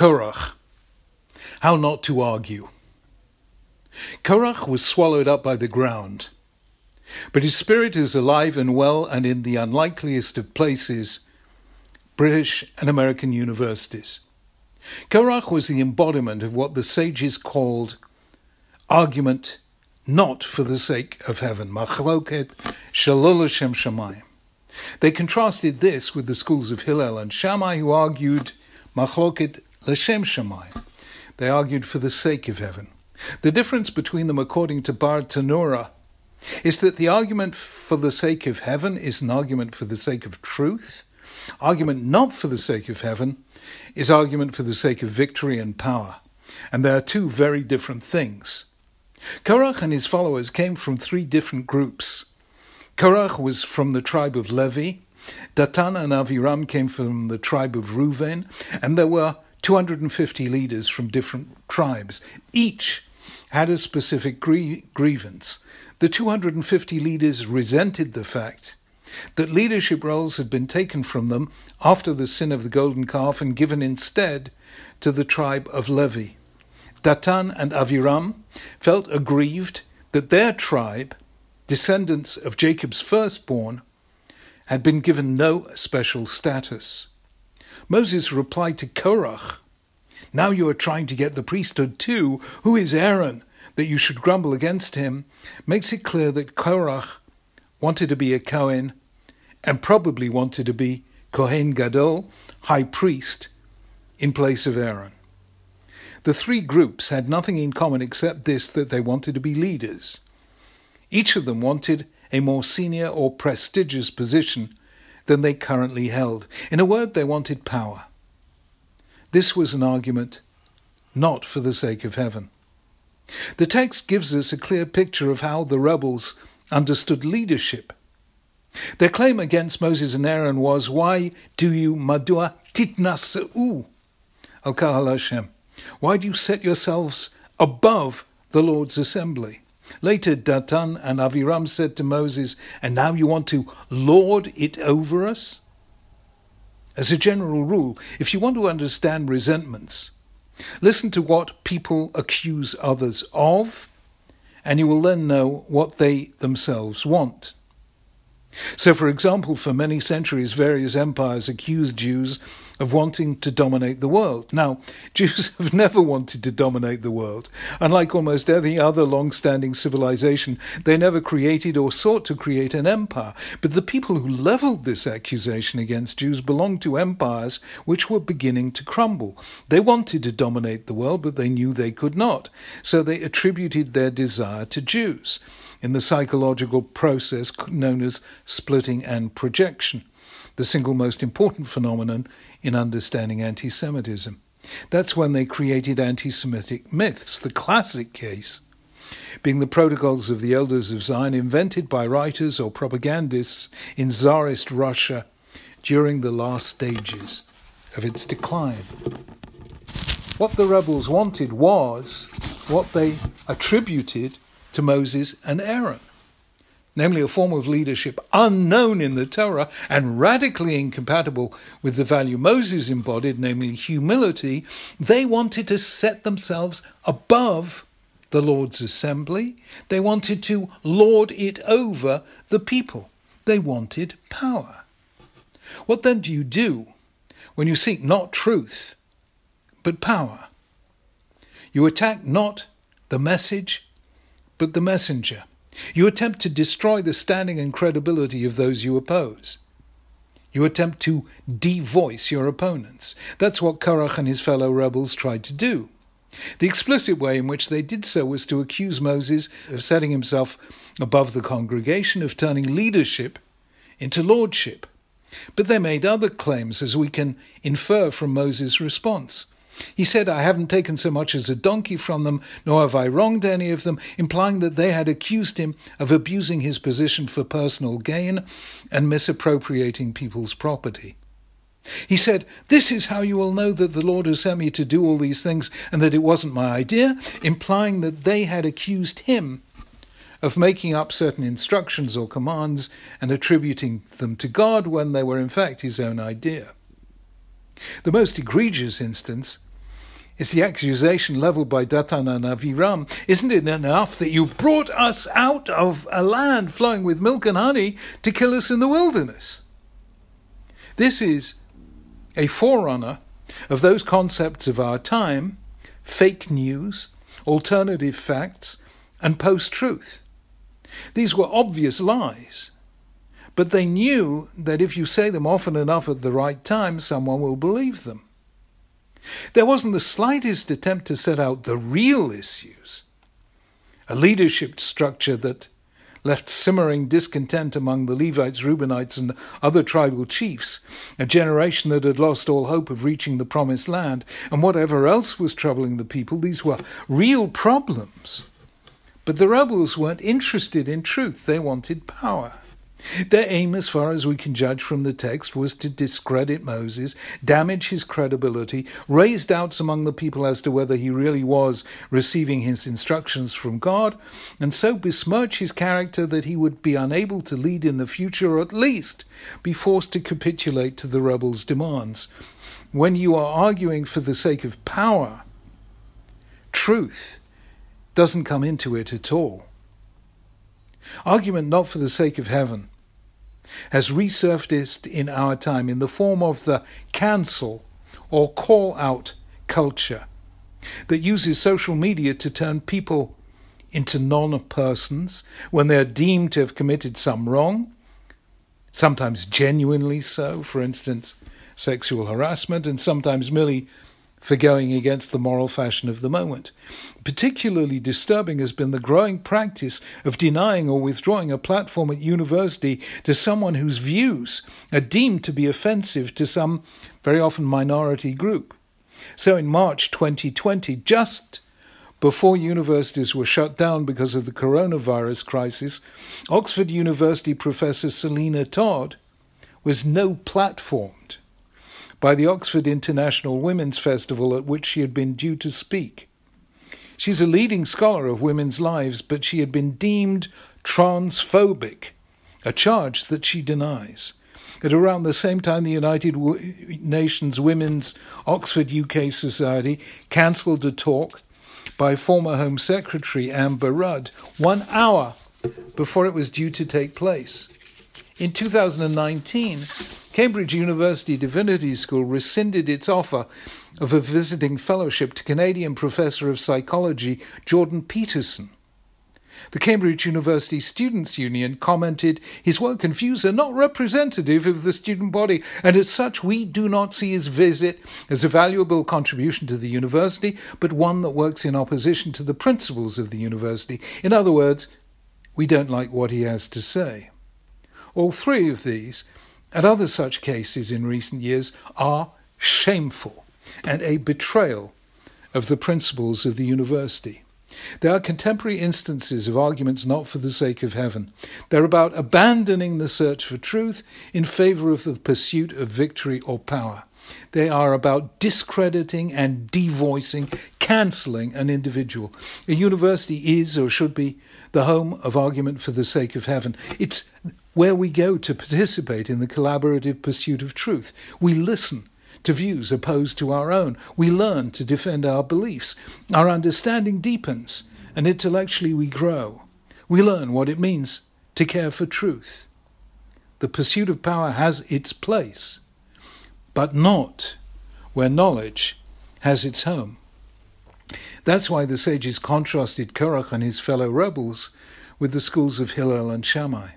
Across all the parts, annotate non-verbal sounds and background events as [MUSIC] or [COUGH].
Korach. How not to argue. Korach was swallowed up by the ground, but his spirit is alive and well and in the unlikeliest of places, British and American universities. Korach was the embodiment of what the sages called argument not for the sake of heaven, machloket shalol. They contrasted this with the schools of Hillel and Shammai, who argued machloket l'shem shamayim. They argued for the sake of heaven. The difference between them, according to Bartenura, is that the argument for the sake of heaven is an argument for the sake of truth. Argument not for the sake of heaven is argument for the sake of victory and power. And they are two very different things. Korach and his followers came from three different groups. Korach was from the tribe of Levi, Datan and Aviram came from the tribe of Reuven, and there were 250 leaders from different tribes. Each had a specific grie- grievance. The 250 leaders resented the fact that leadership roles had been taken from them after the sin of the golden calf and given instead to the tribe of Levi. Datan and Aviram felt aggrieved that their tribe, descendants of Jacob's firstborn, had been given no special status. Moses replied to Korach, Now you are trying to get the priesthood too. Who is Aaron that you should grumble against him? Makes it clear that Korach wanted to be a Cohen and probably wanted to be Kohen Gadol, high priest, in place of Aaron. The three groups had nothing in common except this that they wanted to be leaders. Each of them wanted a more senior or prestigious position than they currently held. In a word, they wanted power. This was an argument not for the sake of heaven. The text gives us a clear picture of how the rebels understood leadership. Their claim against Moses and Aaron was, Why do you madua titnaseu al kahal Hashem? Why do you set yourselves above the Lord's assembly? Later, Datan and Aviram said to Moses, And now you want to lord it over us? As a general rule, if you want to understand resentments, listen to what people accuse others of, and you will then know what they themselves want. So, for example, for many centuries, various empires accused Jews of wanting to dominate the world. Now, [LAUGHS] Jews have never wanted to dominate the world. Unlike almost any other long standing civilization, they never created or sought to create an empire. But the people who leveled this accusation against Jews belonged to empires which were beginning to crumble. They wanted to dominate the world, but they knew they could not. So they attributed their desire to Jews in the psychological process known as splitting and projection, the single most important phenomenon in understanding anti Semitism. That's when they created anti Semitic myths, the classic case being the protocols of the Elders of Zion invented by writers or propagandists in Tsarist Russia during the last stages of its decline. What the rebels wanted was what they attributed to Moses and Aaron, namely a form of leadership unknown in the Torah and radically incompatible with the value Moses embodied, namely humility, they wanted to set themselves above the Lord's assembly. They wanted to lord it over the people. They wanted power. What then do you do when you seek not truth, but power? You attack not the message but the messenger. You attempt to destroy the standing and credibility of those you oppose. You attempt to devoice your opponents. That's what Korach and his fellow rebels tried to do. The explicit way in which they did so was to accuse Moses of setting himself above the congregation, of turning leadership into lordship. But they made other claims, as we can infer from Moses' response. He said, I haven't taken so much as a donkey from them, nor have I wronged any of them, implying that they had accused him of abusing his position for personal gain and misappropriating people's property. He said, This is how you will know that the Lord has sent me to do all these things and that it wasn't my idea, implying that they had accused him of making up certain instructions or commands and attributing them to God when they were in fact his own idea. The most egregious instance is the accusation leveled by Datan and Aviram. Isn't it enough that you brought us out of a land flowing with milk and honey to kill us in the wilderness? This is a forerunner of those concepts of our time fake news, alternative facts, and post truth. These were obvious lies, but they knew that if you say them often enough at the right time, someone will believe them. There wasn't the slightest attempt to set out the real issues. A leadership structure that left simmering discontent among the Levites, Reubenites, and other tribal chiefs, a generation that had lost all hope of reaching the promised land, and whatever else was troubling the people, these were real problems. But the rebels weren't interested in truth, they wanted power. Their aim, as far as we can judge from the text, was to discredit Moses, damage his credibility, raise doubts among the people as to whether he really was receiving his instructions from God, and so besmirch his character that he would be unable to lead in the future, or at least be forced to capitulate to the rebels' demands. When you are arguing for the sake of power, truth doesn't come into it at all. Argument not for the sake of heaven has resurfaced in our time in the form of the cancel or call out culture that uses social media to turn people into non persons when they are deemed to have committed some wrong, sometimes genuinely so, for instance, sexual harassment, and sometimes merely for going against the moral fashion of the moment. Particularly disturbing has been the growing practice of denying or withdrawing a platform at university to someone whose views are deemed to be offensive to some very often minority group. So in March 2020, just before universities were shut down because of the coronavirus crisis, Oxford University professor Selina Todd was no platformed by the Oxford International Women's Festival at which she had been due to speak. She's a leading scholar of women's lives, but she had been deemed transphobic, a charge that she denies. At around the same time, the United Nations Women's Oxford UK Society cancelled a talk by former Home Secretary Amber Rudd one hour before it was due to take place. In 2019, Cambridge University Divinity School rescinded its offer of a visiting fellowship to Canadian professor of psychology Jordan Peterson. The Cambridge University Students' Union commented his work and views are not representative of the student body, and as such, we do not see his visit as a valuable contribution to the university, but one that works in opposition to the principles of the university. In other words, we don't like what he has to say. All three of these and other such cases in recent years are shameful and a betrayal of the principles of the university. There are contemporary instances of arguments not for the sake of heaven. They're about abandoning the search for truth in favor of the pursuit of victory or power. They are about discrediting and devoicing, cancelling an individual. A university is or should be the home of argument for the sake of heaven. It's where we go to participate in the collaborative pursuit of truth. We listen to views opposed to our own. We learn to defend our beliefs. Our understanding deepens, and intellectually we grow. We learn what it means to care for truth. The pursuit of power has its place, but not where knowledge has its home. That's why the sages contrasted Korach and his fellow rebels with the schools of Hillel and Shammai.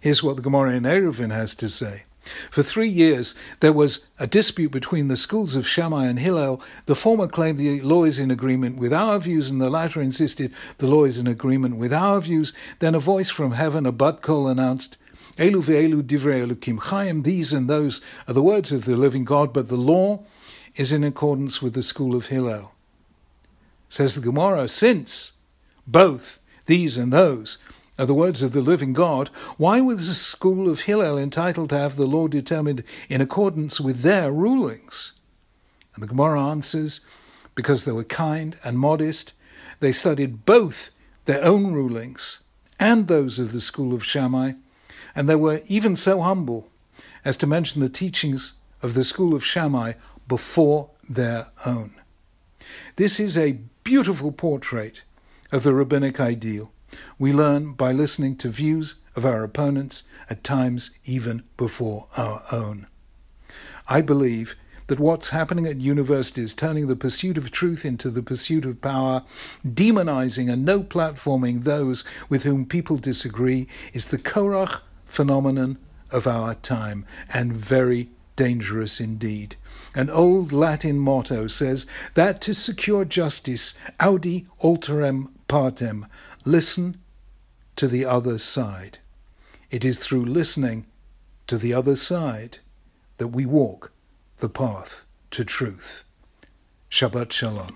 Here's what the Gemara in Eruvin has to say. For three years, there was a dispute between the schools of Shammai and Hillel. The former claimed the law is in agreement with our views, and the latter insisted the law is in agreement with our views. Then a voice from heaven, a bat kol, announced, Elu ve'elu divrei elukim chayim, these and those are the words of the living God, but the law is in accordance with the school of Hillel. Says the Gemara, since both these and those are the words of the living God, why was the school of Hillel entitled to have the law determined in accordance with their rulings? And the Gemara answers, because they were kind and modest, they studied both their own rulings and those of the school of Shammai, and they were even so humble as to mention the teachings of the school of Shammai before their own. This is a beautiful portrait of the rabbinic ideal. We learn by listening to views of our opponents, at times even before our own. I believe that what's happening at universities, turning the pursuit of truth into the pursuit of power, demonizing and no platforming those with whom people disagree, is the Korach phenomenon of our time, and very dangerous indeed. An old Latin motto says that to secure justice, audi alteram partem, listen to the other side. It is through listening to the other side that we walk the path to truth. Shabbat Shalom.